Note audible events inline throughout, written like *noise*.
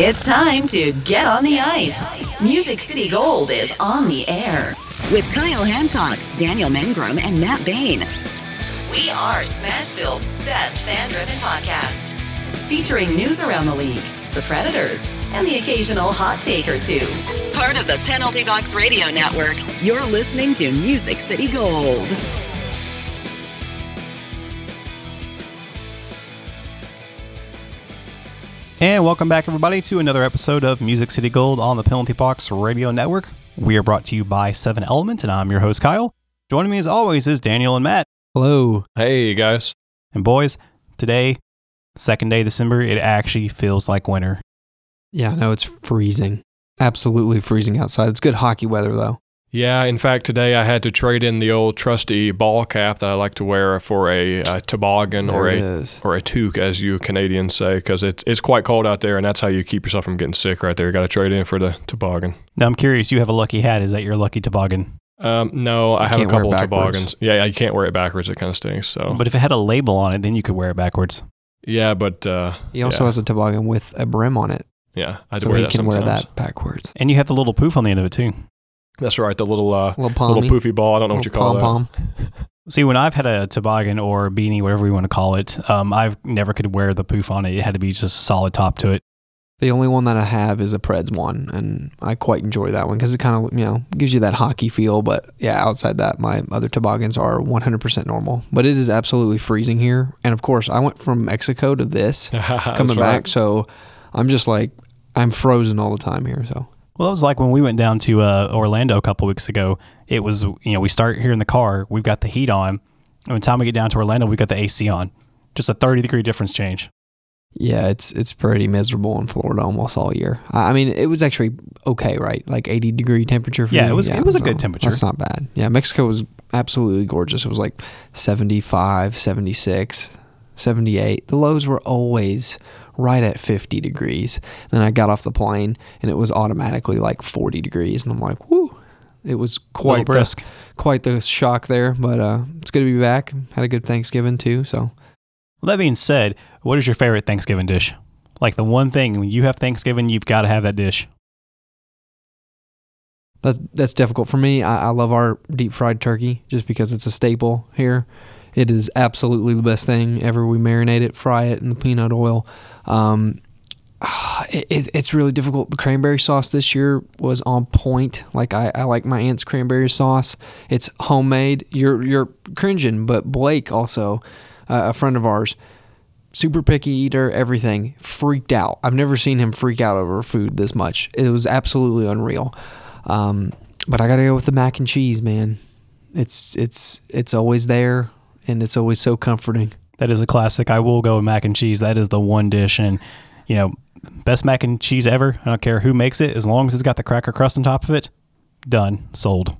It's time to get on the ice. Music City Gold is on the air with Kyle Hancock, Daniel Mangrum, and Matt Bain. We are Smashville's best fan driven podcast, featuring news around the league, the Predators, and the occasional hot take or two. Part of the Penalty Box Radio Network, you're listening to Music City Gold. And welcome back, everybody, to another episode of Music City Gold on the Penalty Box Radio Network. We are brought to you by Seven Element, and I'm your host, Kyle. Joining me, as always, is Daniel and Matt. Hello. Hey, guys. And boys, today, second day of December, it actually feels like winter. Yeah, no, it's freezing. Absolutely freezing outside. It's good hockey weather, though. Yeah, in fact, today I had to trade in the old trusty ball cap that I like to wear for a, a toboggan There or a is. or a toque, as you Canadians say, because it's it's quite cold out there, and that's how you keep yourself from getting sick. Right there, you got to trade in for the toboggan. Now, I'm curious, you have a lucky hat. Is that your lucky toboggan? Um, no, I have a can't wear it couple of toboggans. Yeah, you can't wear it backwards. It kind of stinks. So, But if it had a label on it, then you could wear it backwards. yeah, but uh, He also yeah, has a toboggan with a brim on it, yeah, I so wear he that can wear that backwards. And you have the little poof on the end of it, too. That's right, the little uh, little little poofy ball. I don't know what you call pom that. pom. See, when I've had a toboggan or a beanie, whatever you want to call it, um, I never could wear the poof on it. It had to be just a solid top to it. The only one that I have is a Preds one, and I quite enjoy that one because it kind of you know gives you that hockey feel. But yeah, outside that, my other toboggans are 100% normal. But it is absolutely freezing here, and of course, I went from Mexico to this *laughs* coming right. back, so I'm just like I'm frozen all the time here. So Well, it was like when we went down to uh, Orlando a couple weeks ago. It was, you know, we start here in the car, we've got the heat on. And by the time we get down to Orlando, we've got the AC on. Just a 30 degree difference change. Yeah, it's it's pretty miserable in Florida almost all year. I I mean, it was actually okay, right? Like 80 degree temperature. For Yeah, you? it was- it was a good temperature. That's not bad. Yeah, Mexico was absolutely gorgeous. It was like 75, 76, 78. The lows were always right at 50 degrees. Then I got off the plane and it was automatically like 40 degrees, and I'm like, whoo. It was quite the, brisk. quite the shock there, but uh, it's good to be back. Had a good Thanksgiving too, so That being said, what is your favorite Thanksgiving dish? Like the one thing when you have Thanksgiving, you've got to have that dish. That's that's difficult for me. I, I love our deep fried turkey just because it's a staple here. It is absolutely the best thing ever. We marinate it, fry it in the peanut oil. Um, *sighs* it, it's really difficult. The cranberry sauce this year was on point. Like I, I like my aunt's cranberry sauce. It's homemade. You're you're cringing, but Blake also, uh, a friend of ours, super picky eater, everything, freaked out. I've never seen him freak out over food this much. It was absolutely unreal. Um, but I gotta go with the mac and cheese, man. It's it's it's always there, and it's always so comforting. That is a classic. I will go with mac and cheese. That is the one dish. And, you know, best mac and cheese ever. I don't care who makes it, as long as it's got the cracker crust on top of it. Done. Sold.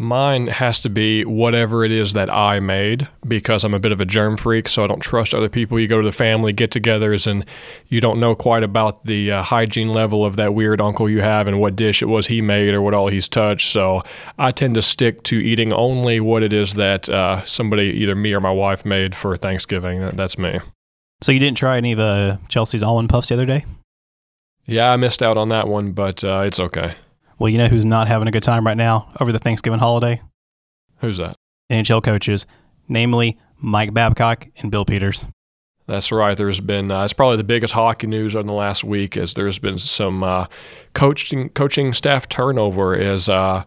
Mine has to be whatever it is that I made because I'm a bit of a germ freak, so I don't trust other people. You go to the family get togethers and you don't know quite about the uh, hygiene level of that weird uncle you have and what dish it was he made or what all he's touched. So I tend to stick to eating only what it is that uh, somebody, either me or my wife, made for Thanksgiving. That's me. So you didn't try any of uh, Chelsea's almond puffs the other day? Yeah, I missed out on that one, but uh, it's okay. Well, you know who's not having a good time right now over the Thanksgiving holiday? Who's that? NHL coaches, namely Mike Babcock and Bill Peters. That's right. There's been uh, it's probably the biggest hockey news in the last week as there's been some uh, coaching coaching staff turnover as uh,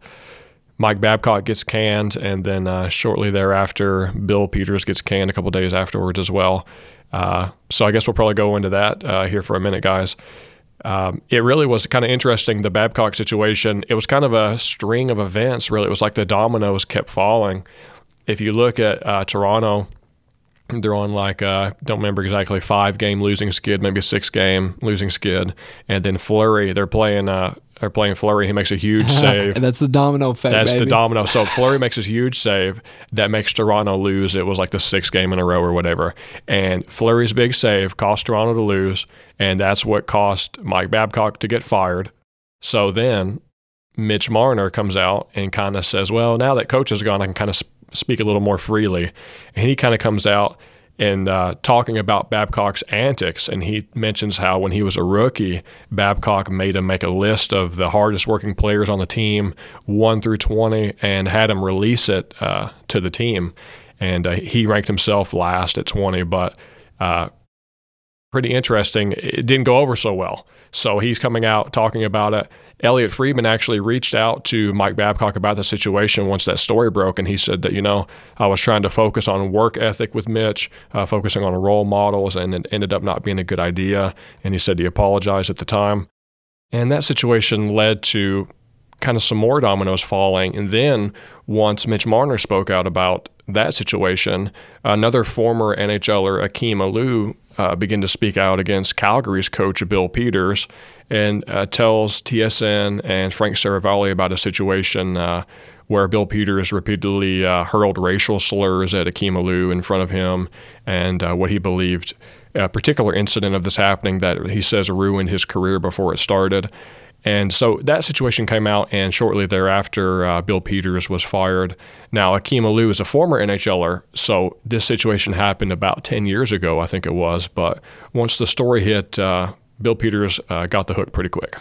Mike Babcock gets canned, and then uh, shortly thereafter, Bill Peters gets canned a couple days afterwards as well. Uh, so I guess we'll probably go into that uh, here for a minute, guys. Um, it really was kind of interesting, the Babcock situation. It was kind of a string of events, really. It was like the dominoes kept falling. If you look at uh, Toronto, they're on like uh, don't remember exactly five game losing skid, maybe a six game losing skid, and then Fleury they're playing uh they're playing Fleury. He makes a huge *laughs* save. And that's the domino effect. That's baby. the domino. So *laughs* Fleury makes this huge save that makes Toronto lose. It was like the sixth game in a row or whatever. And Fleury's big save cost Toronto to lose, and that's what cost Mike Babcock to get fired. So then Mitch Marner comes out and kind of says, "Well, now that coach is gone, I can kind of sp- speak a little more freely." And he kind of comes out and uh, talking about Babcock's antics. And he mentions how when he was a rookie, Babcock made him make a list of the hardest working players on the team, 1 through 20, and had him release it uh, to the team. And uh, he ranked himself last at 20, but uh, pretty interesting. It didn't go over so well. So he's coming out talking about it. Elliotte Friedman actually reached out to Mike Babcock about the situation once that story broke, and he said that, you know, I was trying to focus on work ethic with Mitch, uh, focusing on role models, and it ended up not being a good idea. And he said he apologized at the time. And that situation led to kind of some more dominoes falling. And then once Mitch Marner spoke out about that situation, another former NHLer, Akim Aliu, uh, begin to speak out against Calgary's coach, Bill Peters, and uh, tells TSN and Frank Seravalli about a situation uh, where Bill Peters repeatedly uh, hurled racial slurs at Akim Aliu in front of him and uh, what he believed a particular incident of this happening that he says ruined his career before it started. And so that situation came out, and shortly thereafter, uh, Bill Peters was fired. Now, Akim Aliu is a former NHLer, so this situation happened about 10 years ago, I think it was. But once the story hit, uh, Bill Peters uh, got the hook pretty quick.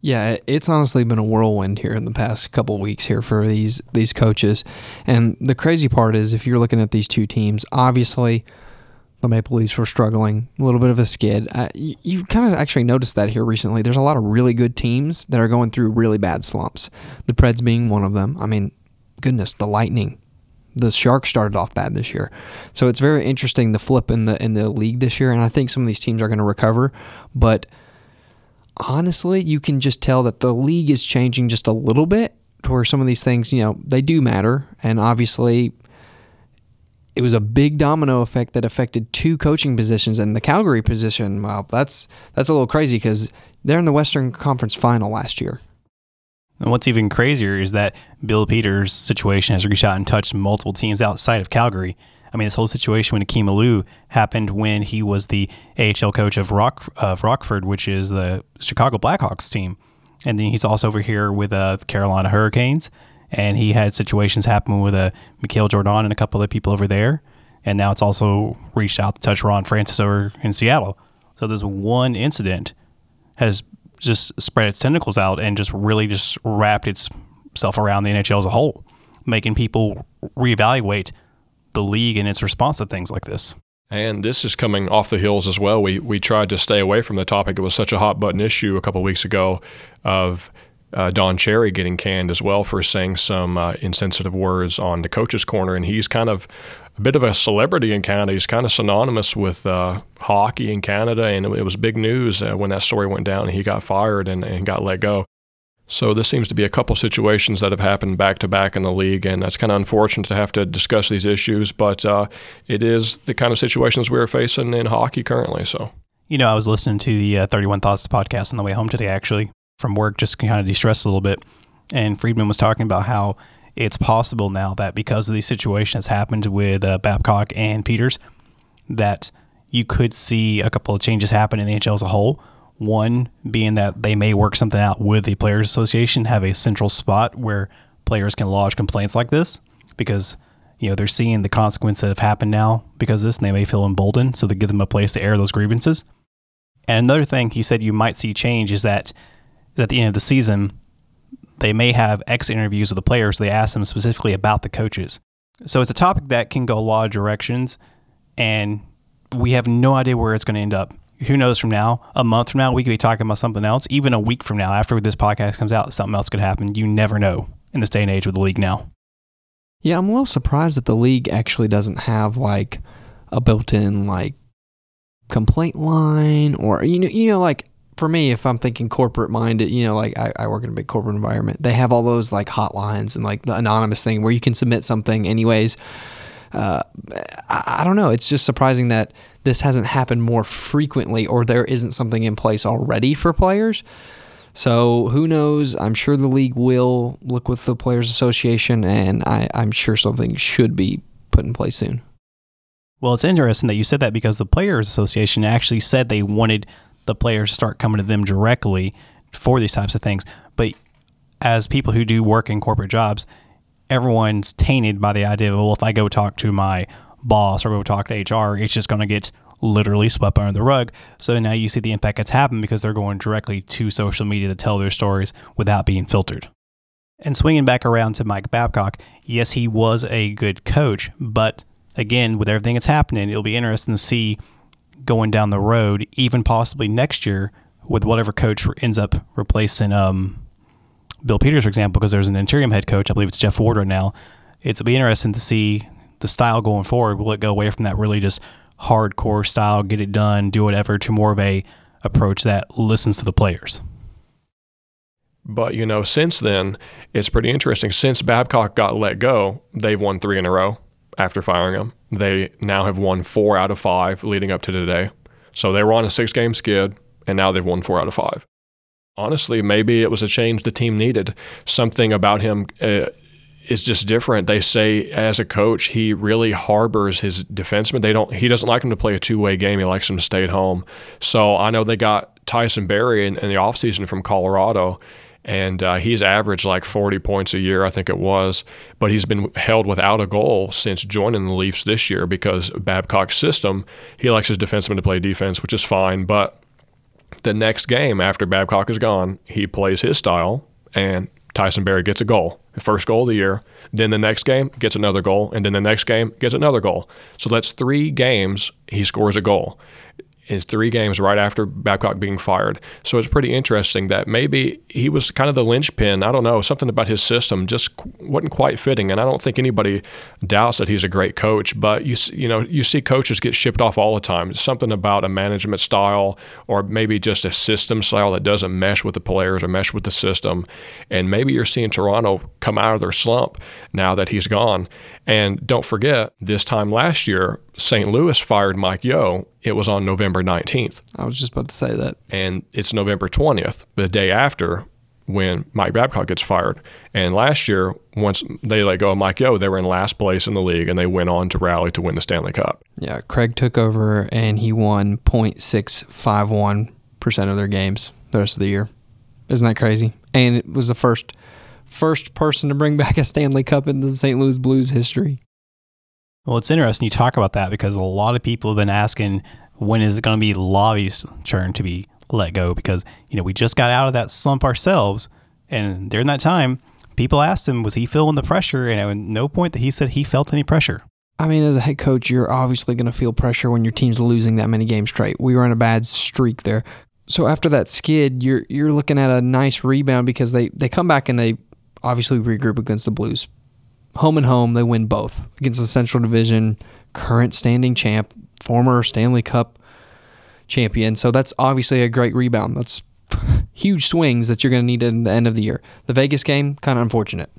Yeah, it's honestly been a whirlwind here in the past couple weeks here for these these coaches. And the crazy part is if you're looking at these two teams, obviously the Maple Leafs were struggling, a little bit of a skid. Uh, you, you kind of actually noticed that here recently. There's a lot of really good teams that are going through really bad slumps. The Preds being one of them. I mean, goodness, the Lightning, the Sharks started off bad this year, so it's very interesting the flip in the in the league this year. And I think some of these teams are going to recover, but honestly, you can just tell that the league is changing just a little bit to where some of these things, you know, they do matter, and obviously it was a big domino effect that affected two coaching positions and the Calgary position. Well, that's that's a little crazy because they're in the Western Conference Final last year. And what's even crazier is that Bill Peters' situation has reached out and touched multiple teams outside of Calgary. I mean, this whole situation with Akim Aliu happened when he was the AHL coach of Rock of Rockford, which is the Chicago Blackhawks team, and then he's also over here with uh, the Carolina Hurricanes and he had situations happen with a uh, Michal Jordan and a couple of people over there. And now it's also reached out to touch Ron Francis over in Seattle. So this one incident has just spread its tentacles out and just really just wrapped itself around the NHL as a whole, making people reevaluate the league and its response to things like this. And this is coming off the heels as well. We we tried to stay away from the topic. It was such a hot button issue a couple weeks ago of uh, Don Cherry getting canned as well for saying some uh, insensitive words on the coach's corner, and he's kind of a bit of a celebrity in Canada. He's kind of synonymous with uh, hockey in Canada, and it, was big news uh, when that story went down and he got fired and, and got let go. So this seems to be a couple situations that have happened back to back in the league, and that's kind of unfortunate to have to discuss these issues. But uh, it is the kind of situations we are facing in hockey currently. So. You know, I was listening to the uh, 31 Thoughts podcast on the way home today, actually, from work just kind of de-stress a little bit. And Friedman was talking about how it's possible now that because of these situations happened with uh, Babcock and Peters, that you could see a couple of changes happen in the NHL as a whole. One being that they may work something out with the Players Association, have a central spot where players can lodge complaints like this because you know they're seeing the consequences that have happened now because of this, and they may feel emboldened, so they give them a place to air those grievances. And another thing he said you might see change is that at the end of the season, they may have exit interviews with the players. So they ask them specifically about the coaches. So it's a topic that can go a lot of directions, and we have no idea where it's going to end up. Who knows from now? A month from now, we could be talking about something else. Even a week from now, after this podcast comes out, something else could happen. You never know in this day and age with the league now. Yeah, I'm a little surprised that the league actually doesn't have like a built-in like complaint line or you know you know like for me, if I'm thinking corporate minded, you know, like I, I, work in a big corporate environment, they have all those like hotlines and like the anonymous thing where you can submit something anyways. Uh, I, I don't know. It's just surprising that this hasn't happened more frequently or there isn't something in place already for players. So who knows? I'm sure the league will look with the Players Association, and I, I'm sure something should be put in place soon. Well, it's interesting that you said that because the Players Association actually said they wanted the players start coming to them directly for these types of things. But as people who do work in corporate jobs, everyone's tainted by the idea of, well, if I go talk to my boss or go talk to HR, it's just going to get literally swept under the rug. So now you see the impact that's happened because they're going directly to social media to tell their stories without being filtered. And swinging back around to Mike Babcock, yes, he was a good coach, but again, with everything that's happening, it'll be interesting to see going down the road, even possibly next year, with whatever coach ends up replacing um, Bill Peters, for example, because there's an interim head coach. I believe it's Jeff Warder now. It'll be interesting to see the style going forward. Will it go away from that really just hardcore style, get it done, do whatever, to more of a approach that listens to the players? But, you know, since then, it's pretty interesting. Since Babcock got let go, they've won three in a row after firing him. They now have won four out of five leading up to today. So they were on a six game skid, and now they've won four out of five. Honestly, maybe it was a change the team needed. Something about him uh, is just different. They say as a coach, he really harbors his defensemen. They don't. He doesn't like them to play a two way game. He likes them to stay at home. So I know they got Tyson Barrie in, in the offseason from Colorado and uh, he's averaged like 40 points a year, I think it was. But he's been held without a goal since joining the Leafs this year because Babcock's system, he likes his defensemen to play defense, which is fine. But the next game after Babcock is gone, he plays his style, and Tyson Barrie gets a goal, the first goal of the year. Then the next game gets another goal, and then the next game gets another goal. So that's three games he scores a goal his three games right after Babcock being fired. So it's pretty interesting that maybe he was kind of the linchpin. I don't know, something about his system just wasn't quite fitting. And I don't think anybody doubts that he's a great coach. But you you know you see coaches get shipped off all the time. something about a management style or maybe just a system style that doesn't mesh with the players or mesh with the system. And maybe you're seeing Toronto come out of their slump now that he's gone. And don't forget, this time last year, St. Louis fired Mike Yeo. It was on November 19th. I was just about to say that. And it's November 20th, the day after when Mike Babcock gets fired. And last year, once they let go of Mike Yeo, they were in last place in the league and they went on to rally to win the Stanley Cup. Yeah, Craig took over and he won 0.651% of their games the rest of the year. Isn't that crazy? And it was the first – first person to bring back a Stanley Cup in the St. Louis Blues history. Well, it's interesting you talk about that because a lot of people have been asking when is it going to be Lavi's turn to be let go because you know we just got out of that slump ourselves, and during that time, people asked him was he feeling the pressure, and at no point that he said he felt any pressure. I mean, as a head coach, you're obviously going to feel pressure when your team's losing that many games straight. We were in a bad streak there. So after that skid, you're you're looking at a nice rebound because they, they come back and they obviously regroup against the Blues. Home and home, they win both against the Central Division current standing champ, former Stanley Cup champion. So that's obviously a great rebound. That's *laughs* huge swings that you're going to need in the end of the year. The Vegas game, kind of unfortunate.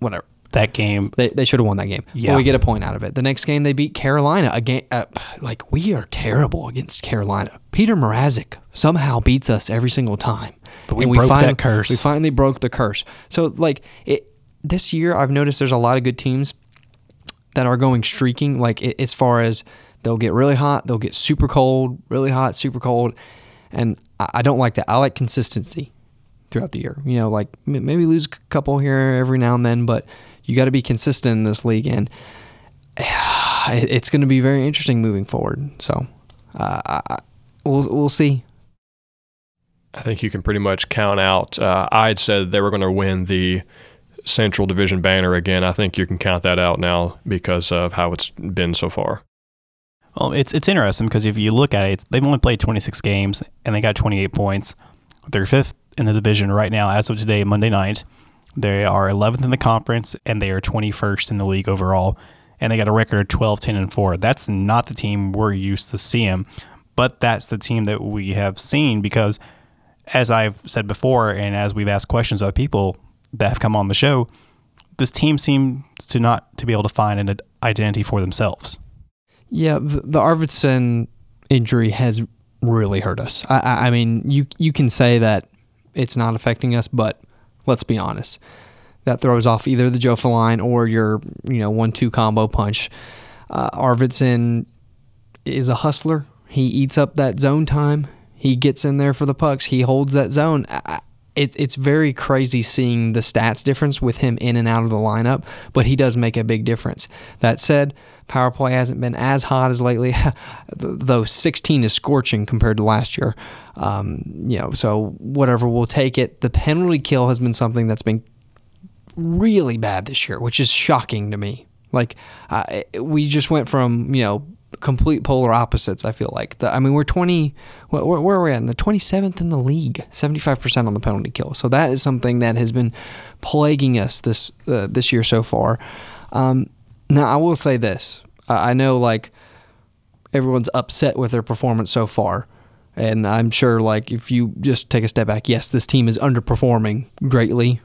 Whatever that game. They, they should have won that game. Yeah. Well, we get a point out of it. The next game, they beat Carolina. Again, uh, *sighs* like, we are terrible against Carolina. Peter Mrazek somehow beats us every single time. But we and broke we finally, that curse. We finally broke the curse. So, like, it, this year, I've noticed there's a lot of good teams that are going streaking, like, as far as they'll get really hot, they'll get super cold, really hot, super cold. And I, I don't like that. I like consistency throughout the year. You know, like maybe lose a couple here every now and then, but you got to be consistent in this league, and *sighs* it's going to be very interesting moving forward. So, uh, I, we'll we'll see. I think you can pretty much count out. Uh, I'd said they were going to win the Central Division banner again. I think you can count that out now because of how it's been so far. Well, it's it's interesting because if you look at it, they've only played 26 games and they got 28 points. They're fifth in the division right now as of today, Monday night. They are 11th in the conference and they are 21st in the league overall. And they got a record of 12, 10, and 4. That's not the team we're used to seeing, but that's the team that we have seen because, as I've said before, and as we've asked questions of people that have come on the show, this team seems to not to be able to find an identity for themselves. Yeah, the, the Arvidsson injury has really hurt us. I, I mean, you you can say that it's not affecting us, but Let's be honest. That throws off either the Joe line or your you know one two combo punch. Uh, Arvidsson is a hustler. He eats up that zone time. He gets in there for the pucks. He holds that zone. I, it, it's very crazy seeing the stats difference with him in and out of the lineup, but he does make a big difference. That said, power play hasn't been as hot as lately, *laughs* though 16 is scorching compared to last year. Um, you know, so whatever, we'll take it. The penalty kill has been something that's been really bad this year, which is shocking to me. Like, uh, we just went from, you know, complete polar opposites. I feel like. The, I mean, we're twenty. Where, where are we at? In the twenty seventh in the league, seventy five percent on the penalty kill. So that is something that has been plaguing us this uh, this year so far. Um, now I will say this. I know like everyone's upset with their performance so far. And I'm sure, like, if you just take a step back, yes, this team is underperforming greatly.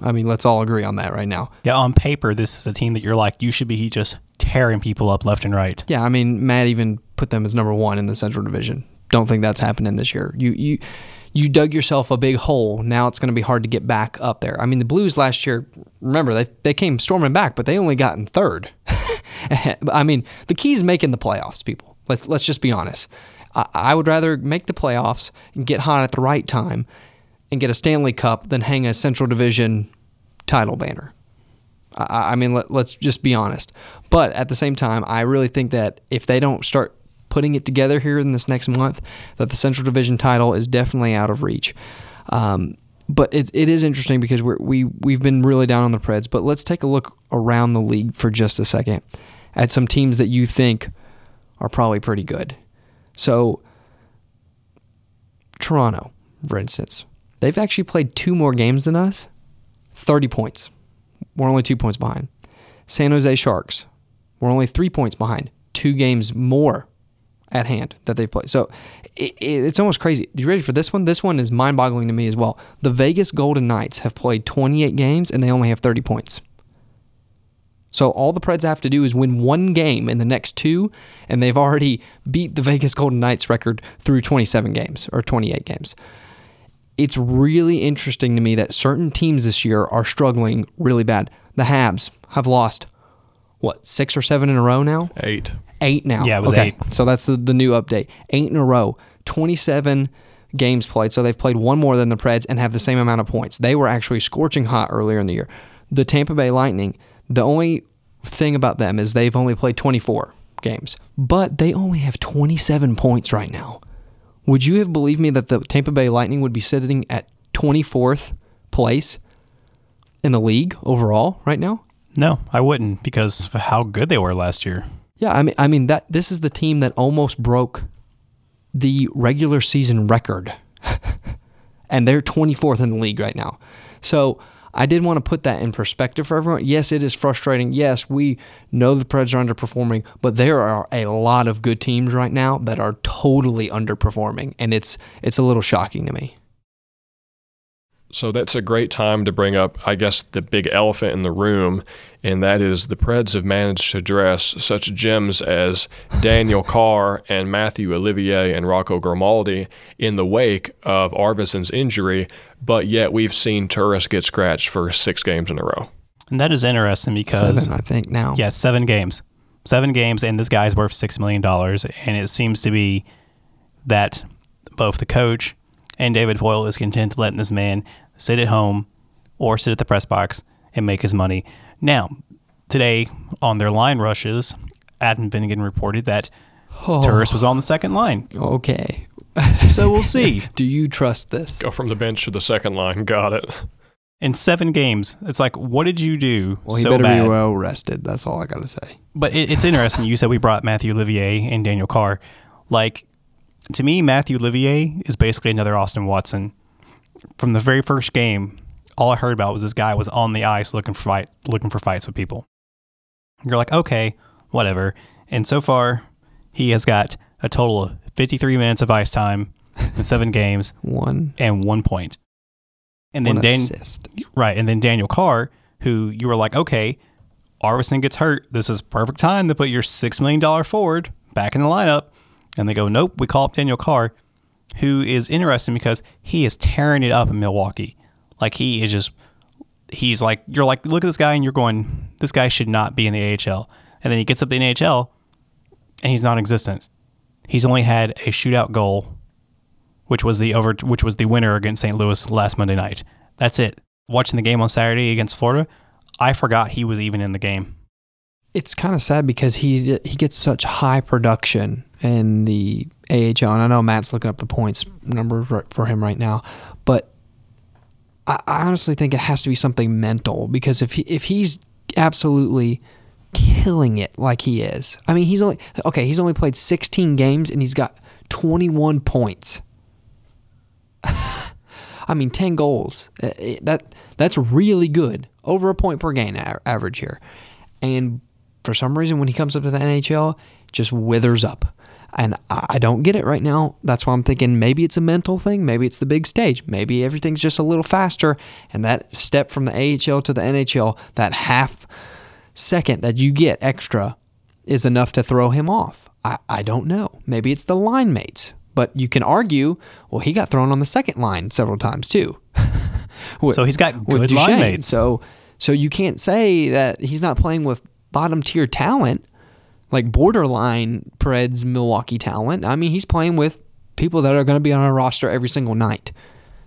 I mean, let's all agree on that right now. Yeah, on paper, this is a team that you're like, you should be just tearing people up left and right. Yeah, I mean, Matt even put them as number one in the Central Division. Don't think that's happening this year. You you you dug yourself a big hole. Now it's going to be hard to get back up there. I mean, the Blues last year, remember they they came storming back, but they only got in third. *laughs* I mean, the key is making the playoffs, people. Let's let's just be honest. I, I would rather make the playoffs and get hot at the right time and get a Stanley Cup than hang a Central Division title banner. I, I mean, let, let's just be honest. But at the same time, I really think that if they don't start putting it together here in this next month, that the Central Division title is definitely out of reach. Um, but it, it is interesting because we're, we we've been really down on the Preds. But let's take a look around the league for just a second at some teams that you think are probably pretty good. So Toronto, for instance, they've actually played two more games than us, thirty points. We're only two points behind. San Jose Sharks, we're only three points behind, two games more at hand that they've played. So it, it, it's almost crazy. You ready for this one? This one is mind boggling to me as well. The Vegas Golden Knights have played 28 games and they only have 30 points. So all the Preds have to do is win one game in the next two, and they've already beat the Vegas Golden Knights record through 27 games or 28 games it's really interesting to me that certain teams this year are struggling really bad. The Habs have lost what six or seven in a row now. Eight. Eight now. Yeah, it was okay. eight. So that's the the new update. Eight in a row. Twenty seven games played. So they've played one more than the Preds and have the same amount of points. They were actually scorching hot earlier in the year. The Tampa Bay Lightning. The only thing about them is they've only played 24 games, but they only have 27 points right now. Would you have believed me that the Tampa Bay Lightning would be sitting at 24th place in the league overall right now? No, I wouldn't because of how good they were last year. Yeah, I mean I mean that this is the team that almost broke the regular season record. *laughs* and they're 24th in the league right now. So I did want to put that in perspective for everyone. Yes, it is frustrating. Yes, we know the Preds are underperforming, but there are a lot of good teams right now that are totally underperforming, and it's it's a little shocking to me. So that's a great time to bring up, I guess, the big elephant in the room, and that is the Preds have managed to dress such gems as Daniel Carr and Matthew Olivier and Rocco Grimaldi in the wake of Arvidsson's injury, but yet we've seen Turris get scratched for six games in a row. And that is interesting because seven, I think now. Yeah, seven games. Seven games, and this guy's worth $6 million. And it seems to be that both the coach and David Poile is content to letting this man sit at home or sit at the press box and make his money. Now, today on their line rushes, Adam Vingan reported that oh. Turris was on the second line. Okay. so we'll see. *laughs* Do you trust this? Go from the bench to the second line. Got it. In seven games, it's like, what did you do? Well, he so better bad? be well rested. That's all I got to say. But it, it's interesting. you said we brought Matthew Olivier and Daniel Carr. Like, to me, Matthew Olivier is basically another Austin Watson from the very first game, all I heard about was this guy was on the ice looking for fight, looking for fights with people. You're like, okay, whatever. And so far, he has got a total of 53 minutes of ice time in seven *laughs* games, one and one point. And then Dan- right, and then Daniel Carr, who you were like, okay, Arvidsson gets hurt. This is perfect time to put your six million dollar forward back in the lineup. And they go, nope, we call up Daniel Carr who is interesting because he is tearing it up in Milwaukee. Like he is just he's like you're like look at this guy and you're going this guy should not be in the AHL. And then he gets up the NHL and he's non-existent. He's only had a shootout goal which was the over, which was the winner against St. Louis last Monday night. That's it. Watching the game on Saturday against Florida, I forgot he was even in the game. It's kind of sad because he he gets such high production in the AHL, and I know Matt's looking up the points number for him right now, but I, honestly think it has to be something mental because if he, if he's absolutely killing it like he is, I mean he's only okay. He's only played 16 games and he's got 21 points. *laughs* I mean, 10 goals. Uh, that that's really good. Over a point per game average here. And for some reason, when he comes up to the NHL, just withers up. And I don't get it right now. That's why I'm thinking maybe it's a mental thing. Maybe it's the big stage. Maybe everything's just a little faster. And that step from the AHL to the NHL, that half second that you get extra, is enough to throw him off. I, I don't know. Maybe it's the line mates. But you can argue, well, he got thrown on the second line several times too. *laughs* with, so he's got good line mates. So, so you can't say that he's not playing with bottom tier talent, like borderline Preds Milwaukee talent. I mean, he's playing with people that are going to be on our roster every single night.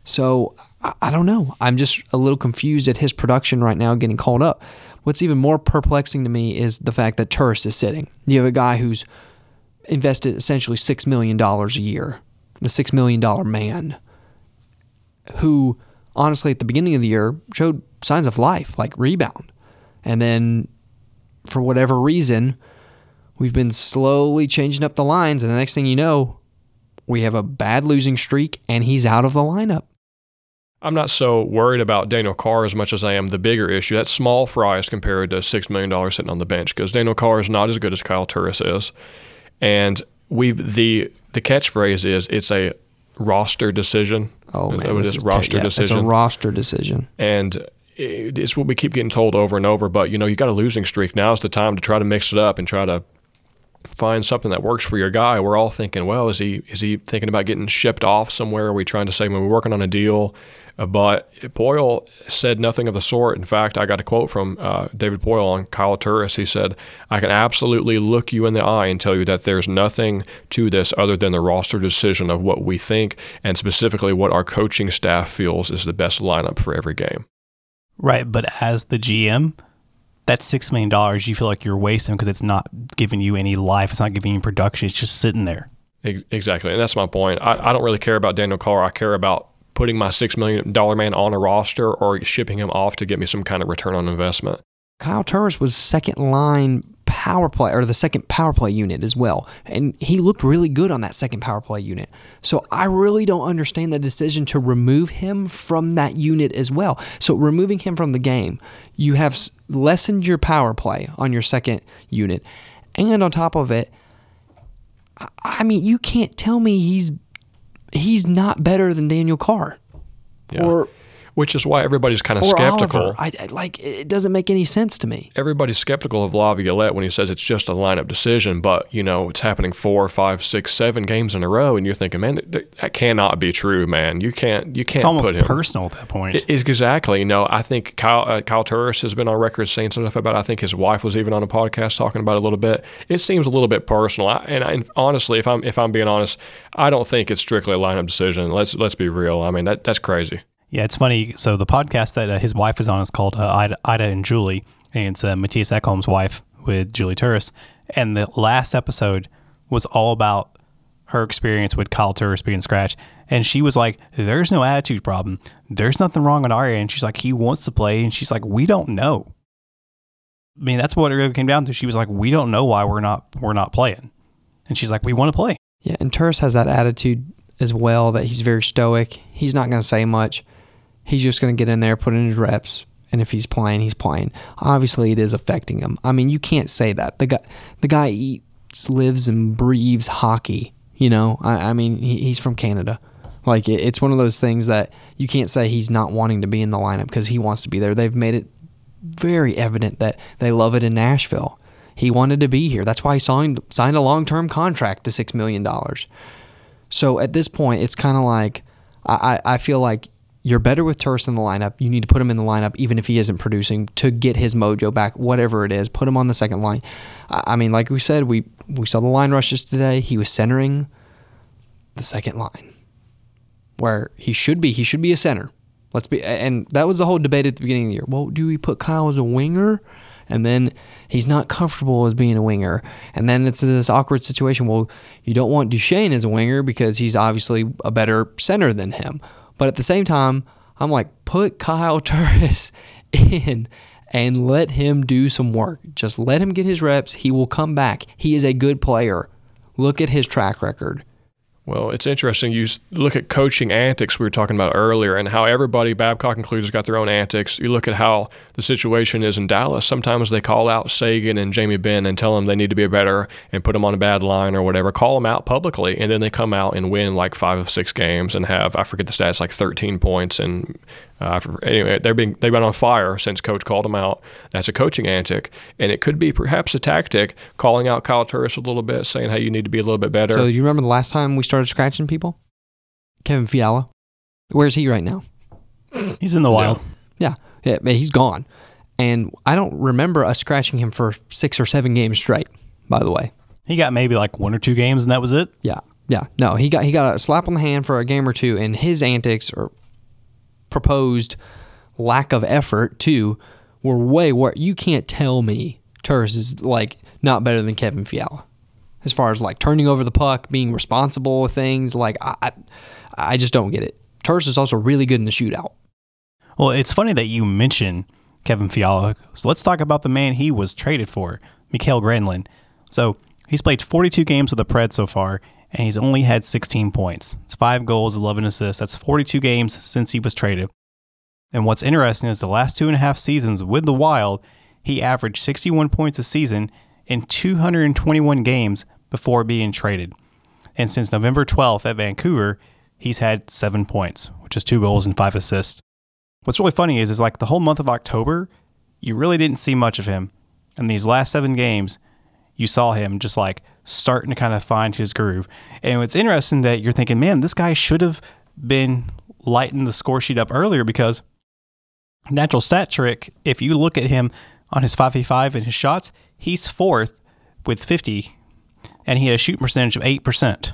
So I, I don't know. I'm just a little confused at his production right now getting called up. What's even more perplexing to me is the fact that Turris is sitting. You have a guy who's invested essentially $6 million a year, the $6 million man, who honestly at the beginning of the year showed signs of life, like rebound. And then for whatever reason, we've been slowly changing up the lines. And the next thing you know, we have a bad losing streak and he's out of the lineup. I'm not so worried about Daniel Carr as much as I am the bigger issue. That's small fry as compared to $6 million sitting on the bench because Daniel Carr is not as good as Kyle Turris is. And we've the the catchphrase is it's a roster decision. Oh man, this is roster decision. It's a roster decision. And it's what we keep getting told over and over. But you know, you got a losing streak. Now's the time to try to mix it up and try to find something that works for your guy. We're all thinking, well, is he is he thinking about getting shipped off somewhere? Are we trying to say we're working on a deal? Uh, but Poile said nothing of the sort. In fact, I got a quote from uh, David Poile on Kyle Turris. He said, I can absolutely look you in the eye and tell you that there's nothing to this other than the roster decision of what we think and specifically what our coaching staff feels is the best lineup for every game. Right. But as the GM, that's $6 million. You feel like you're wasting because it's not giving you any life, it's not giving you production, it's just sitting there. Exactly. And that's my point. I, I don't really care about Daniel Carr. I care about putting my $6 million man on a roster or shipping him off to get me some kind of return on investment. Kyle Turris was second line power play or the second power play unit as well. And he looked really good on that second power play unit. So I really don't understand the decision to remove him from that unit as well. So removing him from the game, you have lessened your power play on your second unit. And on top of it, I mean, you can't tell me he's he's not better than Daniel Carr. Yeah. Or which is why everybody's kind of skeptical. I, I, like it doesn't make any sense to me. Everybody's skeptical of Laviolette when he says it's just a lineup decision, but you know it's happening four, five, six, seven games in a row, and you're thinking, man, that, that cannot be true, man. You can't, you can't. It's almost put him. personal at that point. It, exactly. You know, I think Kyle, uh, Kyle Turris has been on record saying stuff about. It. I think his wife was even on a podcast talking about it a little bit. It seems a little bit personal, I, and, I, and honestly, if I'm if I'm being honest, I don't think it's strictly a lineup decision. Let's let's be real. I mean, that that's crazy. Yeah, it's funny. So the podcast that uh, his wife is on is called uh, Ida, Ida, and Julie, and it's uh, Mattias Ekholm's wife with Julie Turris. And the last episode was all about her experience with Kyle Turris being scratched. And she was like, There's no attitude problem. There's nothing wrong on our end. She's like, He wants to play. And she's like, We don't know. I mean, that's what it really came down to. She was like, We don't know why we're not we're not playing. And she's like, We want to play. Yeah, and Turris has that attitude as well that he's very stoic. He's not going to say much. He's just going to get in there, put in his reps, and if he's playing, he's playing. Obviously, it is affecting him. I mean, you can't say that. The guy, the guy eats, lives, and breathes hockey. You know, I, I mean, he, he's from Canada. Like it, it's one of those things that you can't say he's not wanting to be in the lineup because he wants to be there. They've made it very evident that they love it in Nashville. He wanted to be here. That's why he signed signed a long term contract to six million dollars. So at this point, it's kind of like I, I feel like you're better with Turris in the lineup. You need to put him in the lineup, even if he isn't producing, to get his mojo back, whatever it is. Put him on the second line. I mean, like we said, we we saw the line rushes today. He was centering the second line. where he should be. He should be a center. Let's be, and that was the whole debate at the beginning of the year. Well, do we put Kyle as a winger? And then he's not comfortable as being a winger. And then it's this awkward situation. Well, you don't want Duchene as a winger because he's obviously a better center than him. But at the same time, I'm like, put Kyle *laughs* Turris in and let him do some work. Just let him get his reps. He will come back. He is a good player. Look at his track record. Well, it's interesting. You look at coaching antics we were talking about earlier and how everybody, Babcock included, has got their own antics. You look at how the situation is in Dallas. Sometimes they call out Seguin and Jamie Benn and tell them they need to be better and put them on a bad line or whatever. Call them out publicly. And then they come out and win like five of six games and have, I forget the stats, like 13 points and uh, anyway, they're being they've been on fire since coach called them out. That's a coaching antic, and it could be perhaps a tactic, calling out Kyle Turris a little bit, saying, "Hey, you need to be a little bit better." So you remember the last time we started scratching people? Kevin Fiala, where's he right now? He's in the wild. Yeah, yeah, yeah he's gone, and I don't remember us scratching him for six or seven games straight. By the way, he got maybe like one or two games, and that was it. Yeah, yeah, no, he got he got a slap on the hand for a game or two, and his antics or proposed lack of effort too were way worse. You can't tell me Turris is like not better than Kevin Fiala as far as like turning over the puck, being responsible with things. Like I, I, just don't get it. Turris is also really good in the shootout. Well, it's funny that you mention Kevin Fiala. So let's talk about the man he was traded for, Mikael Granlund. So he's played 42 games with the Preds so far, and he's only had 16 points. It's five goals, 11 assists. That's 42 games since he was traded. And what's interesting is the last two and a half seasons with the Wild, he averaged 61 points a season in 221 games before being traded. And since November 12th at Vancouver, he's had seven points, which is two goals and five assists. What's really funny is, is like the whole month of October, you really didn't see much of him. In these last seven games, you saw him just like starting to kind of find his groove. And it's interesting that you're thinking, man, this guy should have been lighting the score sheet up earlier because natural stat trick, if you look at him on his 5v5 and his shots, he's fourth with 50 and he had a shoot percentage of 8%.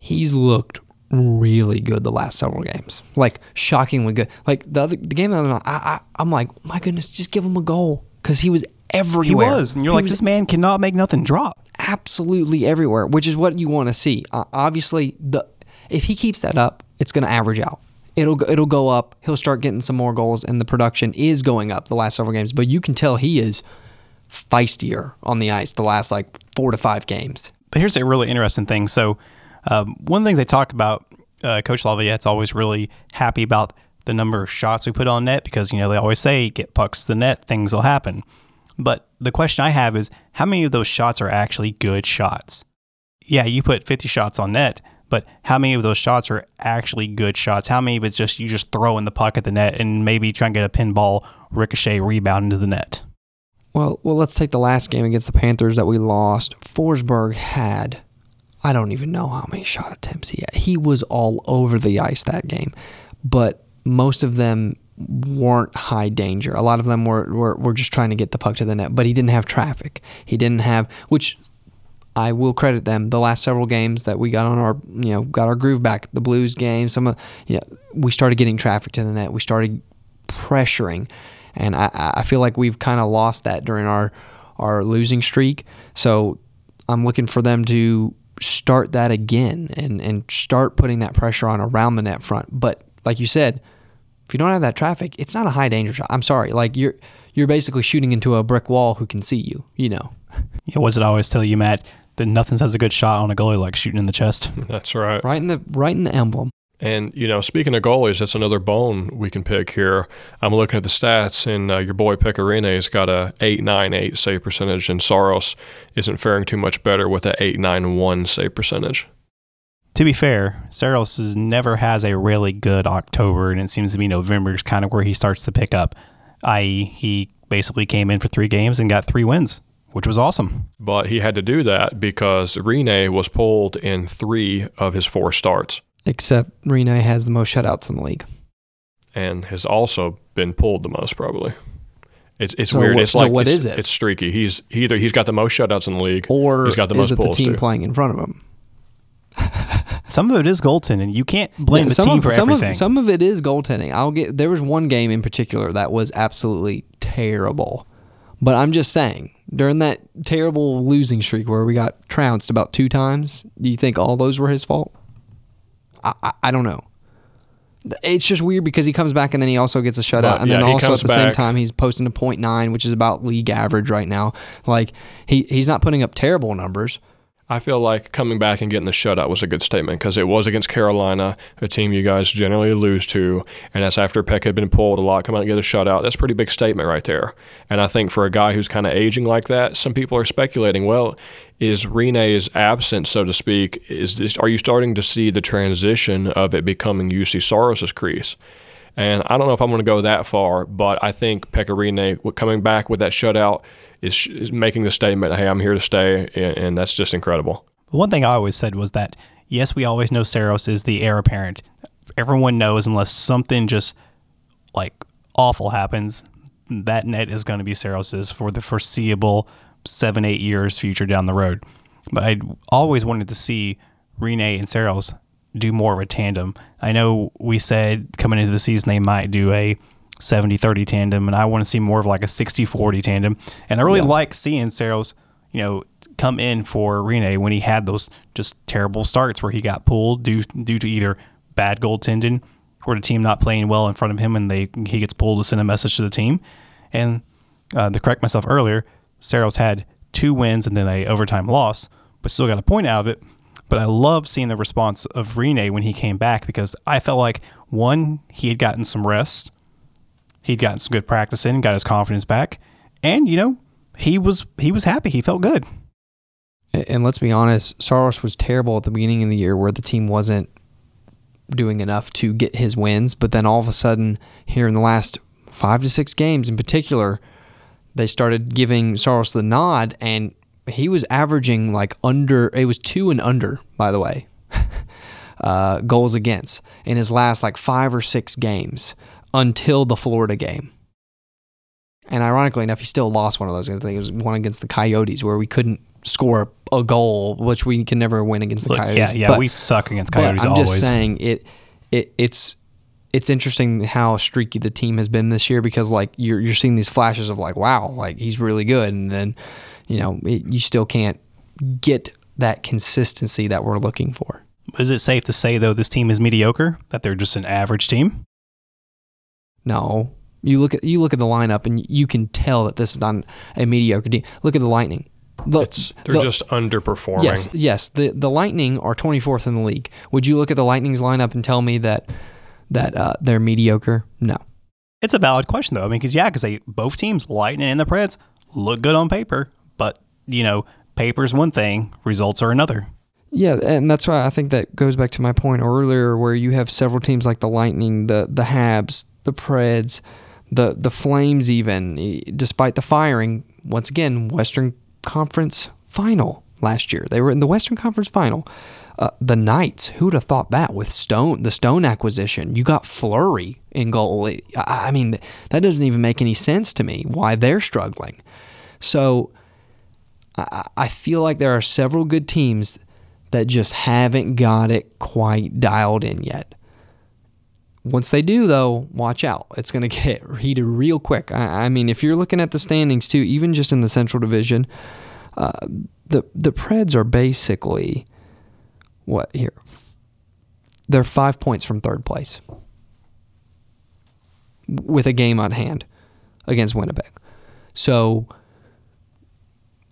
He's looked really good the last several games. Like shockingly good. Like the other the game the other night, I, I, am like, my goodness, just give him a goal because he was everywhere. He was, and you're he like, this man cannot make nothing drop. Absolutely everywhere, which is what you want to see. Uh, obviously, the if he keeps that up, it's going to average out. It'll it'll go up. He'll start getting some more goals, and the production is going up the last several games. But you can tell he is feistier on the ice the last like four to five games. But here's a really interesting thing. So, um, one of the things they talk about, uh, Coach Laviolette's always really happy about the number of shots we put on net because you know they always say get pucks to the net, things will happen. But the question I have is how many of those shots are actually good shots? Yeah, you put 50 shots on net, but how many of those shots are actually good shots? How many of it's just you just throw in the puck at the net and maybe try and get a pinball ricochet rebound into the net? Well, well, let's take the last game against the Panthers that we lost. Forsberg had I don't even know how many shot attempts he had. He was all over the ice that game, but most of them weren't high danger. A lot of them were, were, were just trying to get the puck to the net, but he didn't have traffic. He didn't have, which I will credit them. The last several games that we got on our, you know, got our groove back. The Blues game, some of, you know, we started getting traffic to the net. We started pressuring, and I, I feel like we've kind of lost that during our our losing streak. So I'm looking for them to start that again and and start putting that pressure on around the net front. But like you said, if you don't have that traffic, it's not a high danger shot. I'm sorry, like you're you're basically shooting into a brick wall who can see you. You know. Yeah, was it always tell you, Matt, that nothing has a good shot on a goalie like shooting in the chest? *laughs* That's right. Right in the right in the emblem. And you know, speaking of goalies, that's another bone we can pick here. I'm looking at the stats, and uh, your boy Pekka Rinne's got a 8.98 save percentage, and Saros isn't faring too much better with a 8.91 save percentage. To be fair, Saros never has a really good October, and it seems to be November is kind of where he starts to pick up. I.e., he basically came in for three games and got three wins, which was awesome. But he had to do that because Rinne was pulled in three of his four starts. Except Rinne has the most shutouts in the league. And has also been pulled the most, probably. It's it's So weird. what- it's so like what it's, is it? It's streaky. He's he either he's got the most shutouts in the league, Or he's got the is most it the team too. playing in front of him? Some of it is goaltending. You can't blame Yeah, the team of, for some everything. Of, some of it is goaltending. I'll get. There was one game in particular that was absolutely terrible, but I'm just saying during that terrible losing streak where we got trounced about two times, do you think all those were his fault? I, I, I don't know. It's just weird because he comes back and then he also gets a shutout, But, and yeah, then he also at comes the same time he's posting a point .9, which is about league average right now. Like he he's not putting up terrible numbers. I feel like coming back and getting the shutout was a good statement because it was against Carolina, a team you guys generally lose to, and that's after Peck had been pulled a lot. Come out and get a shutout. That's a pretty big statement right there. And I think for a guy who's kind of aging like that, some people are speculating, well, is Rinne's absence, so to speak, is this? Are you starting to see the transition of it becoming Juuse Saros's crease? And I don't know if I'm going to go that far, but I think Pekka Rinne coming back with that shutout is, is making the statement, hey, I'm here to stay, and, and that's just incredible. One thing I always said was that yes, we always know Saros is the heir apparent. Everyone knows unless something just like awful happens, that net is going to be Saros's for the foreseeable seven, eight years future down the road. But I always wanted to see Rinne and Saros do more of a tandem. I know we said coming into the season they might do a 70 30 tandem, and I want to see more of like a 60 40 tandem. And I really like seeing Saros, you know, come in for Rinne when he had those just terrible starts where he got pulled due due to either bad goaltending or the team not playing well in front of him, and they he gets pulled to send a message to the team. And uh, to correct myself earlier, Saros had two wins and then a overtime loss, but still got a point out of it. But I love seeing the response of Rinne when he came back because I felt like one, he had gotten some rest, he'd gotten some good practice in, got his confidence back, and you know he was he was happy. He felt good. And let's be honest, Saros was terrible at the beginning of the year where the team wasn't doing enough to get his wins. But then all of a sudden, here in the last five to six games in particular, they started giving Saros the nod, and he was averaging like under, it was two and under, by the way, *laughs* uh, goals against in his last like five or six games until the Florida game. And ironically enough, he still lost one of those. I think it was one against the Coyotes where we couldn't score a goal, which we can never win against the Look, Coyotes. yeah, yeah, But- we suck against Coyotes I'm always. just saying it, it it's it's interesting how streaky the team has been this year because like you're you're seeing these flashes of like wow like he's really good and then you know it, you still can't get that consistency that we're looking for. Is it safe to say though this team is mediocre? That they're just an average team? No, you look at you look at the lineup and you can tell that this is not a mediocre team. Look at the Lightning. Look, It's they're the- just underperforming. Yes, yes. The the Lightning are 24th in the league. Would you look at the Lightning's lineup and tell me that that uh, they're mediocre? No. It's a valid question though. I mean, because yeah, because they both teams, Lightning and the Preds, look good on paper, but you know, paper's one thing, results are another. Yeah, and that's why I think that goes back to my point earlier, where you have several teams like the Lightning, the the Habs, the Preds, the the Flames. Even despite the firing, once again, Western Conference Final last year. They were in the Western Conference Final. Uh, the Knights, who'd have thought that with Stone, the Stone acquisition? You got Fleury in goal. I, I mean, that doesn't even make any sense to me. Why they're struggling? So I, feel like there are several good teams that just haven't got it quite dialed in yet. Once they do, though, watch out. It's going *laughs* to get heated real quick. I, I mean, if you're looking at the standings too, even just in the Central Division, uh, the the Preds are basically what here? They're five points from third place with a game on hand against Winnipeg. So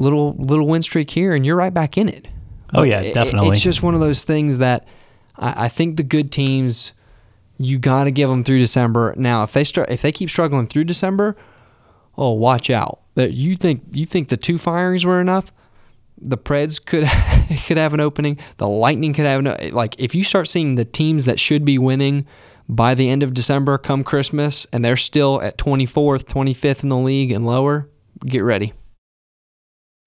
little little win streak here, and you're right back in it. Oh, yeah, it- definitely. It's just one of those things that I, I think the good teams, you got to give them through December. Now, if they start, if they keep struggling through December, oh, watch out. That you think you think the two firings were enough? The Preds could *laughs* could have an opening. The Lightning could have an like. If you start seeing the teams that should be winning by the end of December, come Christmas, and they're still at 24th, 25th in the league and lower, get ready.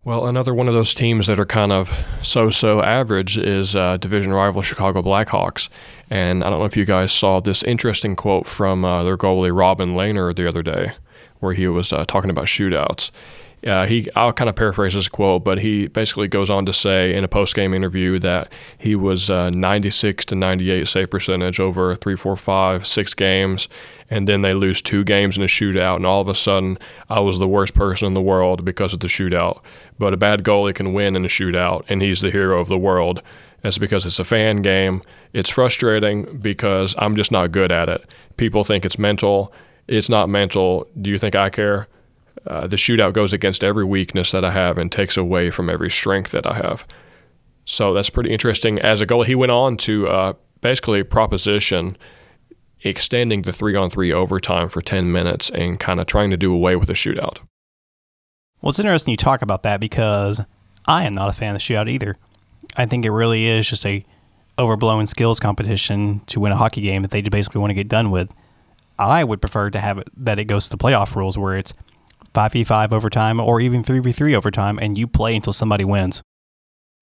Well, another one of those teams that are kind of so-so average is uh, division rival Chicago Blackhawks. And I don't know if you guys saw this interesting quote from uh, their goalie Robin Lehner the other day, where he was uh, talking about shootouts. Uh, he, I'll kind of paraphrase his quote, but he basically goes on to say in a post-game interview that he was uh, 96 to 98 save percentage over three, four, five, six games, and then they lose two games in a shootout, and all of a sudden I was the worst person in the world because of the shootout. But a bad goalie can win in a shootout, and he's the hero of the world. That's because it's a fan game. It's frustrating because I'm just not good at it. People think it's mental. It's not mental. Do you think I care? Uh, the shootout goes against every weakness that I have and takes away from every strength that I have. So that's pretty interesting. As a goalie, he went on to uh, basically proposition extending the three on three overtime for 10 minutes and kind of trying to do away with the shootout. Well, it's interesting you talk about that because I am not a fan of the shootout either. I think it really is just a overblown skills competition to win a hockey game that they basically want to get done with. I would prefer to have it that it goes to the playoff rules where it's 5v5 overtime or even 3v3 overtime and you play until somebody wins.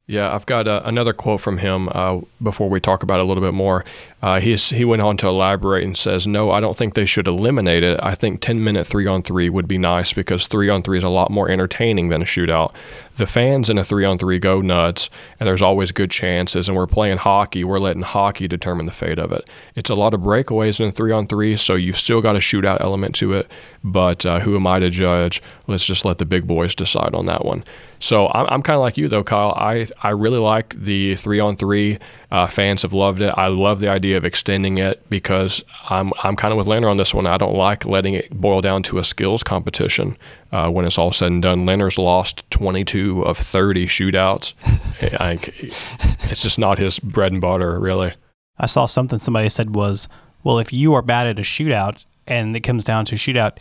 Yeah, I've got uh, another quote from him uh, before we talk about it a little bit more. Uh, he, he went on to elaborate and says, No, I don't think they should eliminate it. I think 10 minute three on three would be nice because three on three is a lot more entertaining than a shootout. The fans in a three on three go nuts, and there's always good chances. And we're playing hockey, we're letting hockey determine the fate of it. It's a lot of breakaways in a three on three, so you've still got a shootout element to it. But uh, who am I to judge? Let's just let the big boys decide on that one. So I'm, I'm kind of like you though, Kyle. I I really like the three on three. Uh, fans have loved it. I love the idea of extending it because I'm I'm kind of with Lehner on this one. I don't like letting it boil down to a skills competition. Uh, when it's all said and done, Lehner's lost 22 of 30 shootouts. *laughs* I, it's just not his bread and butter, really. I saw something somebody said was, well, if you are bad at a shootout and it comes down to a shootout,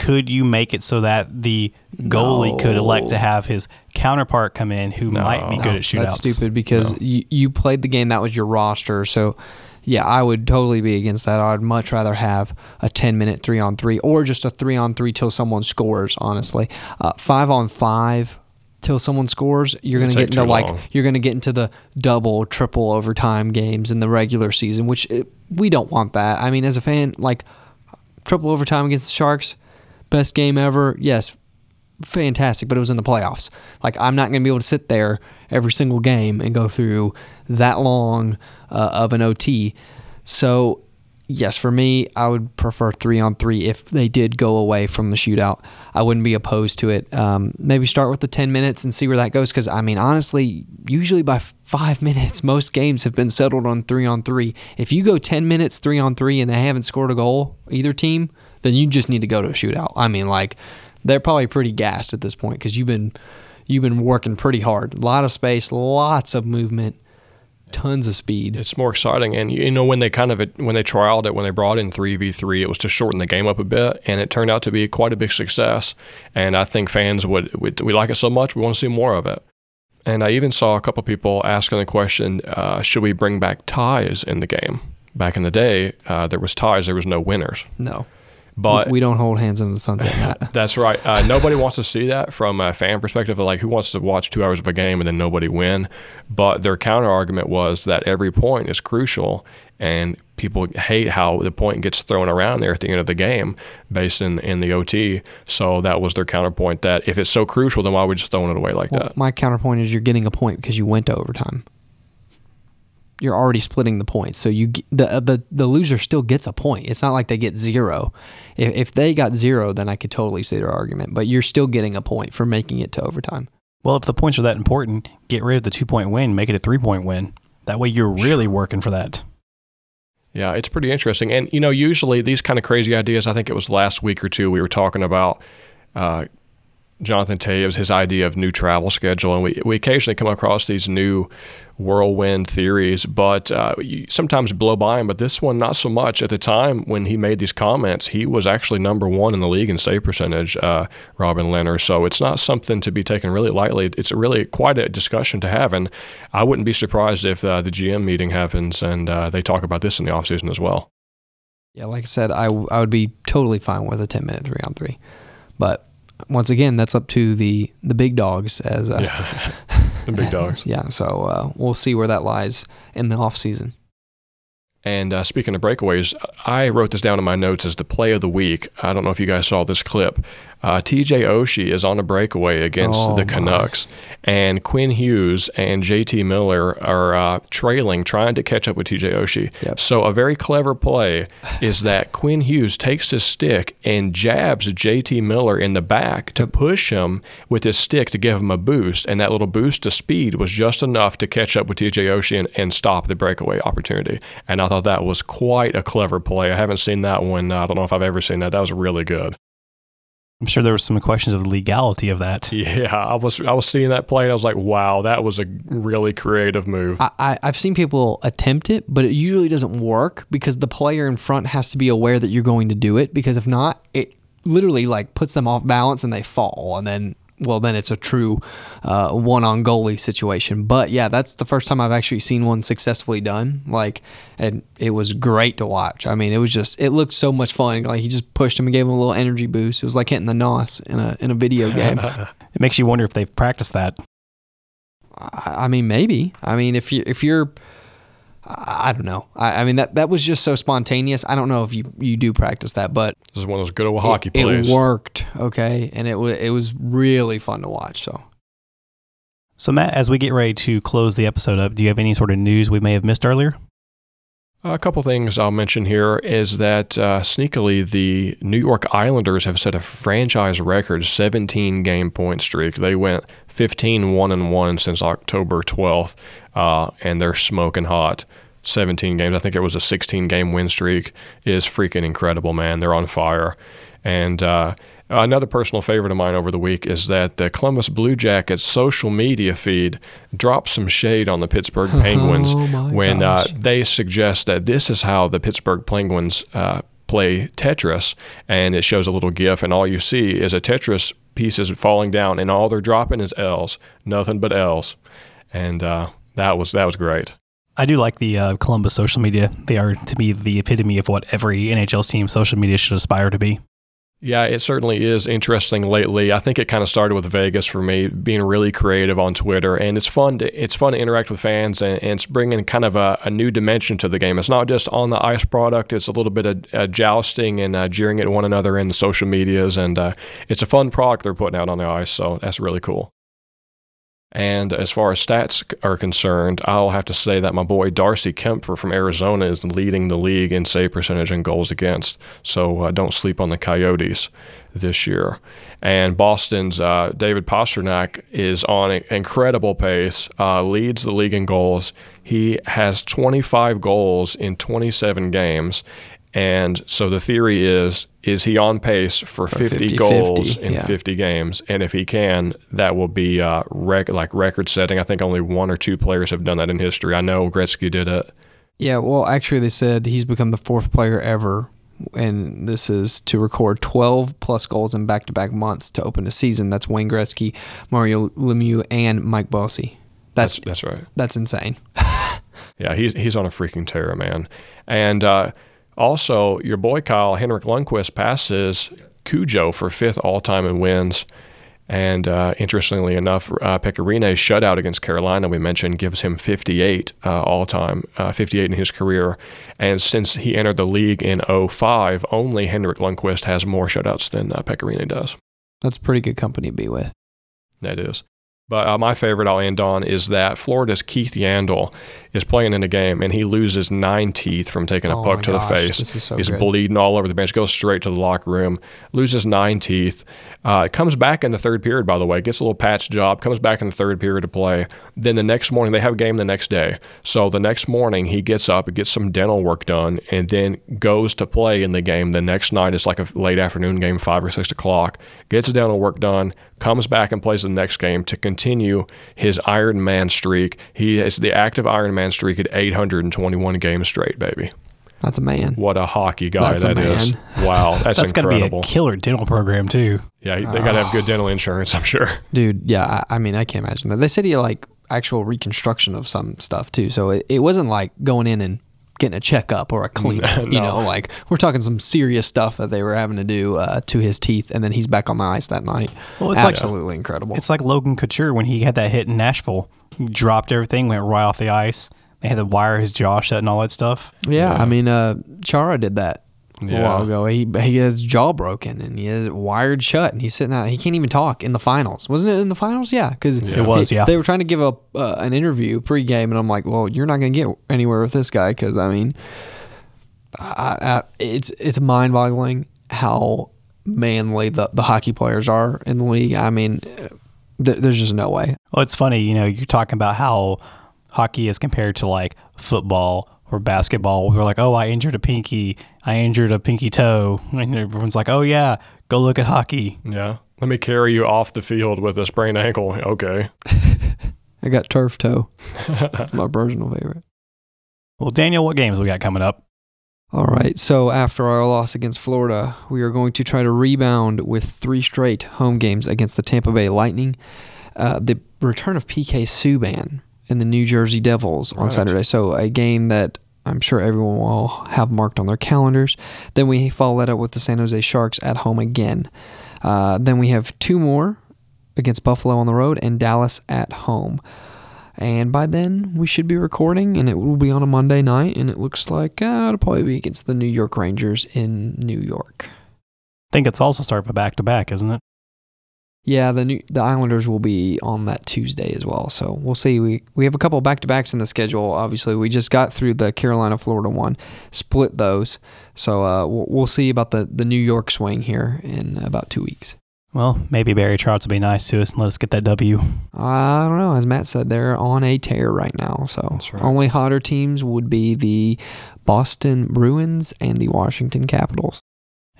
could you make it so that the goalie could elect to have his counterpart come in who No. might be good at shootouts? That's stupid because you, you played the game that was your roster. So, yeah, I would totally be against that. I'd much rather have a 10 minute three on three or just a three on three till someone scores, honestly. Uh, five on five till someone scores, you're going to get take into like, long. you're going to get into the double, triple overtime games in the regular season, which uh, we don't want that. I mean, as a fan, like triple overtime against the Sharks, best game ever. Yes, fantastic, but it was in the playoffs. Like I'm not going to be able to sit there every single game and go through that long uh, of an OT. So, yes, for me, I would prefer three on three if they did go away from the shootout. I wouldn't be opposed to it. Um, maybe start with the 10 minutes and see where that goes. Because, I mean, honestly, usually by five *laughs* minutes, most games have been settled on three on three. If you go 10 minutes three on three and they haven't scored a goal, either team, then you just need to go to a shootout. I mean, like, they're probably pretty gassed at this point because you've been you've been working pretty hard. A lot of space, lots of movement, tons of speed. It's more exciting, and you know when they kind of when they trialed it, when they brought in three v three, it was to shorten the game up a bit, and it turned out to be quite a big success. And I think fans would, would we like it so much, we want to see more of it. And I even saw a couple people asking the question, uh, should we bring back ties in the game? Back in the day, uh, there was ties, there was no winners. No, But we don't hold hands in the sunset, Matt. *laughs* That's right. Uh, nobody wants to see that from a fan perspective. Of like, who wants to watch two hours of a game and then nobody win? But their counter argument was that every point is crucial, and people hate how the point gets thrown around there at the end of the game, based in in the OT. So that was their counterpoint. That if it's so crucial, then why are we just throwing it away like Well, that? my counterpoint is you're getting a point because you went to overtime. You're already splitting the points, so you the uh, the the loser still gets a point. It's not like they get zero. If, if they got zero, then I could totally see their argument. But you're still getting a point for making it to overtime. Well, if the points are that important, get rid of the two point win, make it a three point win. That way you're really working for that. Yeah, it's pretty interesting. And, you know, usually these kind of crazy ideas, I think it was last week or two, we were talking about uh, Jonathan Toews, his idea of new travel schedule. And we, we occasionally come across these new whirlwind theories, but uh, you sometimes blow by them. But this one, not so much. At the time when he made these comments, he was actually number one in the league in save percentage, uh, Robin Lehner. So it's not something to be taken really lightly. It's really quite a discussion to have. And I wouldn't be surprised if uh, the GM meeting happens and uh, they talk about this in the offseason as well. Yeah, like I said, I, w- I would be totally fine with a 10 minute three on three. But once again, that's up to the, the big dogs as uh, Yeah, *laughs* the big dogs. yeah. So uh, we'll see where that lies in the off season. And uh, speaking of breakaways, I wrote this down in my notes as the play of the week. I don't know if you guys saw this clip. Uh, TJ Oshie is on a breakaway against Oh, the my. Canucks, and Quinn Hughes and JT Miller are uh, trailing, trying to catch up with TJ Oshie. Yep. So a very clever play is *laughs* that Quinn Hughes takes his stick and jabs JT Miller in the back to push him with his stick to give him a boost, and that little boost to speed was just enough to catch up with TJ Oshie and, and stop the breakaway opportunity. And I thought that was quite a clever play. I haven't seen that one. I don't know if I've ever seen that. That was really good. I'm sure there were some questions of the legality of that. *laughs* Yeah, I was I was seeing that play and I was like, wow, that was a really creative move. I, I, I've seen people attempt it, but it usually doesn't work because the player in front has to be aware that you're going to do it. Because if not, it literally like puts them off balance and they fall, and then well, then it's a true uh, one on goalie situation. But yeah, that's the first time I've actually seen one successfully done. Like, and it was great to watch. I mean, it was just it looked so much fun. Like he just pushed him and gave him a little energy boost. It was like hitting the nos in a in a video *laughs* game. It makes you wonder if they've practiced that. I I mean, maybe. I mean, if you if you're, I I don't know. I, I mean that that was just so spontaneous. I don't know if you you do practice that, but This is one of those good old hockey it, plays. it worked. Okay, and it was it was really fun to watch. So So, Matt, as we get ready to close the episode up, do you have any sort of news we may have missed earlier? A couple things I'll mention here is that uh, sneakily the New York Islanders have set a franchise record 17 game point streak. They went 15 1 and 1 since October 12th, uh, and they're smoking hot. 17 games. I think it was a 16 game win streak. Is freaking incredible, man. They're on fire. And uh, another personal favorite of mine over the week is that the Columbus Blue Jackets social media feed dropped some shade on the Pittsburgh *laughs* Penguins Oh, when uh, they suggest that this is how the Pittsburgh Penguins uh, play Tetris, and it shows a little GIF, and all you see is a Tetris pieces falling down, and all they're dropping is L's, nothing but L's, and uh, that was that was great. I do like the uh, Columbus social media. They are, to me, the epitome of what every NHL team social media should aspire to be. Yeah, it certainly is interesting lately. I think it kind of started with Vegas for me, being really creative on Twitter, and it's fun. To, it's fun to interact with fans, and, and it's bringing kind of a, a new dimension to the game. It's not just on the ice product; it's a little bit of uh, jousting and uh, jeering at one another in the social medias, and uh, it's a fun product they're putting out on the ice. So that's really cool. And as far as stats are concerned, I'll have to say that my boy Darcy Kuemper from Arizona is leading the league in save percentage and goals against. So uh, don't sleep on the Coyotes this year. And Boston's uh, David Pastrnak is on an incredible pace, uh, leads the league in goals. He has 25 goals in 27 games. And so the theory is is he on pace for 50, 50, goals 50, in yeah. 50 games? And if he can, that will be uh, rec- like record setting. I think only one or two players have done that in history. I know Gretzky did it. yeah, well, actually, they said he's become the fourth player ever, and this is to record 12 plus goals in back to back months to open a season. That's Wayne Gretzky, Mario Lemieux, and Mike Bossy. That's That's right. that's insane. *laughs* Yeah, he's he's on a freaking tear, man. And uh, also, your boy Kyle Henrik Lundqvist passes Cujo for fifth all time in wins. And uh, interestingly enough, uh, Pekka Rinne's shutout against Carolina, we mentioned, gives him 58 uh, all time, uh, 58 in his career. And since he entered the league in 05, only Henrik Lundqvist has more shutouts than uh, Pekka Rinne does. That's pretty good company to be with. That is. But uh, my favorite I'll end on is that Florida's Keith Yandle is playing in a game and he loses nine teeth from taking a Oh puck my to gosh, the face. this is so He's good. bleeding all over the bench, goes straight to the locker room, loses nine teeth. Uh, comes back in the third period, by the way, gets a little patch job, comes back in the third period to play. Then the next morning, they have a game the next day. So the next morning, he gets up, gets some dental work done, and then goes to play in the game the next night. It's like a late afternoon game, five or six o'clock. Gets the dental work done, comes back and plays the next game to continue his Iron Man streak. He is the active Iron Man streak at 821 games straight, baby. That's a man. What a hockey guy That's a that is! man. Wow, that's, *laughs* That's going to be incredible. a killer dental program, too. yeah, they got to have good dental insurance, I'm sure. *laughs* Dude, yeah, I, I mean, I can't imagine that. They said he like actual reconstruction of some stuff too. So it, it wasn't like going in and getting a checkup or a *laughs* clean. You know, like we're talking some serious stuff that they were having to do uh, to his teeth, and then he's back on the ice that night. Well, it's like- absolutely incredible. It's like Logan Couture when he had that hit in Nashville. He dropped everything, went right off the ice. They had to wire his jaw shut and all that stuff. yeah, I mean, uh, Chara did that a while ago. He he has jaw broken and he is wired shut and he's sitting out. He can't even talk in the finals. Wasn't it in the finals? Yeah, because It was, yeah. They were trying to give up uh, an interview pregame, and I'm like, well, you're not going to get anywhere with this guy because I mean, I, I, it's it's mind boggling how manly the the hockey players are in the league. I mean, uh, th- there's just no way. Well, it's funny, you know, you're talking about how hockey is compared to like football or basketball. We're like, oh, I injured a pinky, I injured a pinky toe, *laughs* and everyone's like, oh yeah, go look at hockey. Yeah. Let me carry you off the field with a sprained ankle. Okay. *laughs* I got turf toe. *laughs* That's my personal favorite. Well, Daniel, what games we got coming up? All right. So after our loss against Florida, we are going to try to rebound with three straight home games against the Tampa Bay Lightning, uh, the return of PK Subban and the New Jersey Devils on Right. Saturday. So a game that I'm sure everyone will have marked on their calendars. Then we follow that up with the San Jose Sharks at home again. Uh, then we have two more against Buffalo on the road and Dallas at home. And by then, we should be recording, and it will be on a Monday night. And it looks like uh, it'll probably be against the New York Rangers in New York. I think it's also start back to back, isn't it? Yeah, the new, the Islanders will be on that Tuesday as well. So we'll see. We we have a couple back to backs in the schedule. Obviously, we just got through the Carolina Florida one, split those. So uh, we'll, we'll see about the the New York swing here in about two weeks. Well, maybe Barry Trotz will be nice to us and let us get that W. I don't know. As Matt said, they're on a tear right now. So right. only hotter teams would be the Boston Bruins and the Washington Capitals.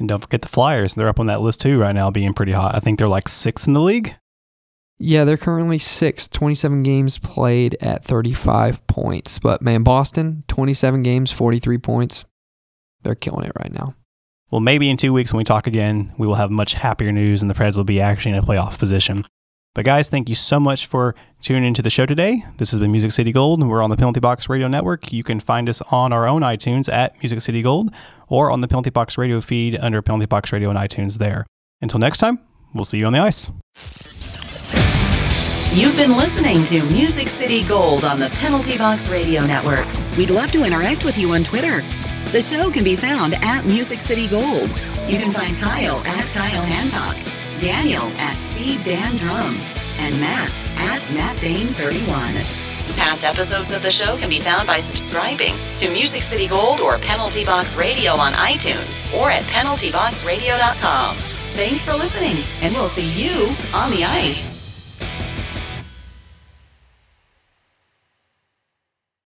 And don't forget the Flyers. They're up on that list too right now, being pretty hot. I think they're like sixth in the league. Yeah, they're currently sixth, 27 games played at 35 points. But man, Boston, 27 games, 43 points. They're killing it right now. Well, maybe in two weeks when we talk again, we will have much happier news and the Preds will be actually in a playoff position. But guys, thank you so much for tuning into the show today. This has been Music City Gold, and we're on the Penalty Box Radio Network. You can find us on our own iTunes at Music City Gold or on the Penalty Box Radio feed under Penalty Box Radio and iTunes there. Until next time, we'll see you on the ice. You've been listening to Music City Gold on the Penalty Box Radio Network. We'd love to interact with you on Twitter. The show can be found at Music City Gold. You can find Kyle at Kyle Hancock, Daniel at Steve Dan Drum, and Matt at Matt Bain 31. Past episodes of the show can be found by subscribing to Music City Gold or Penalty Box Radio on iTunes or at penaltyboxradio.com. Thanks for listening, and we'll see you on the ice.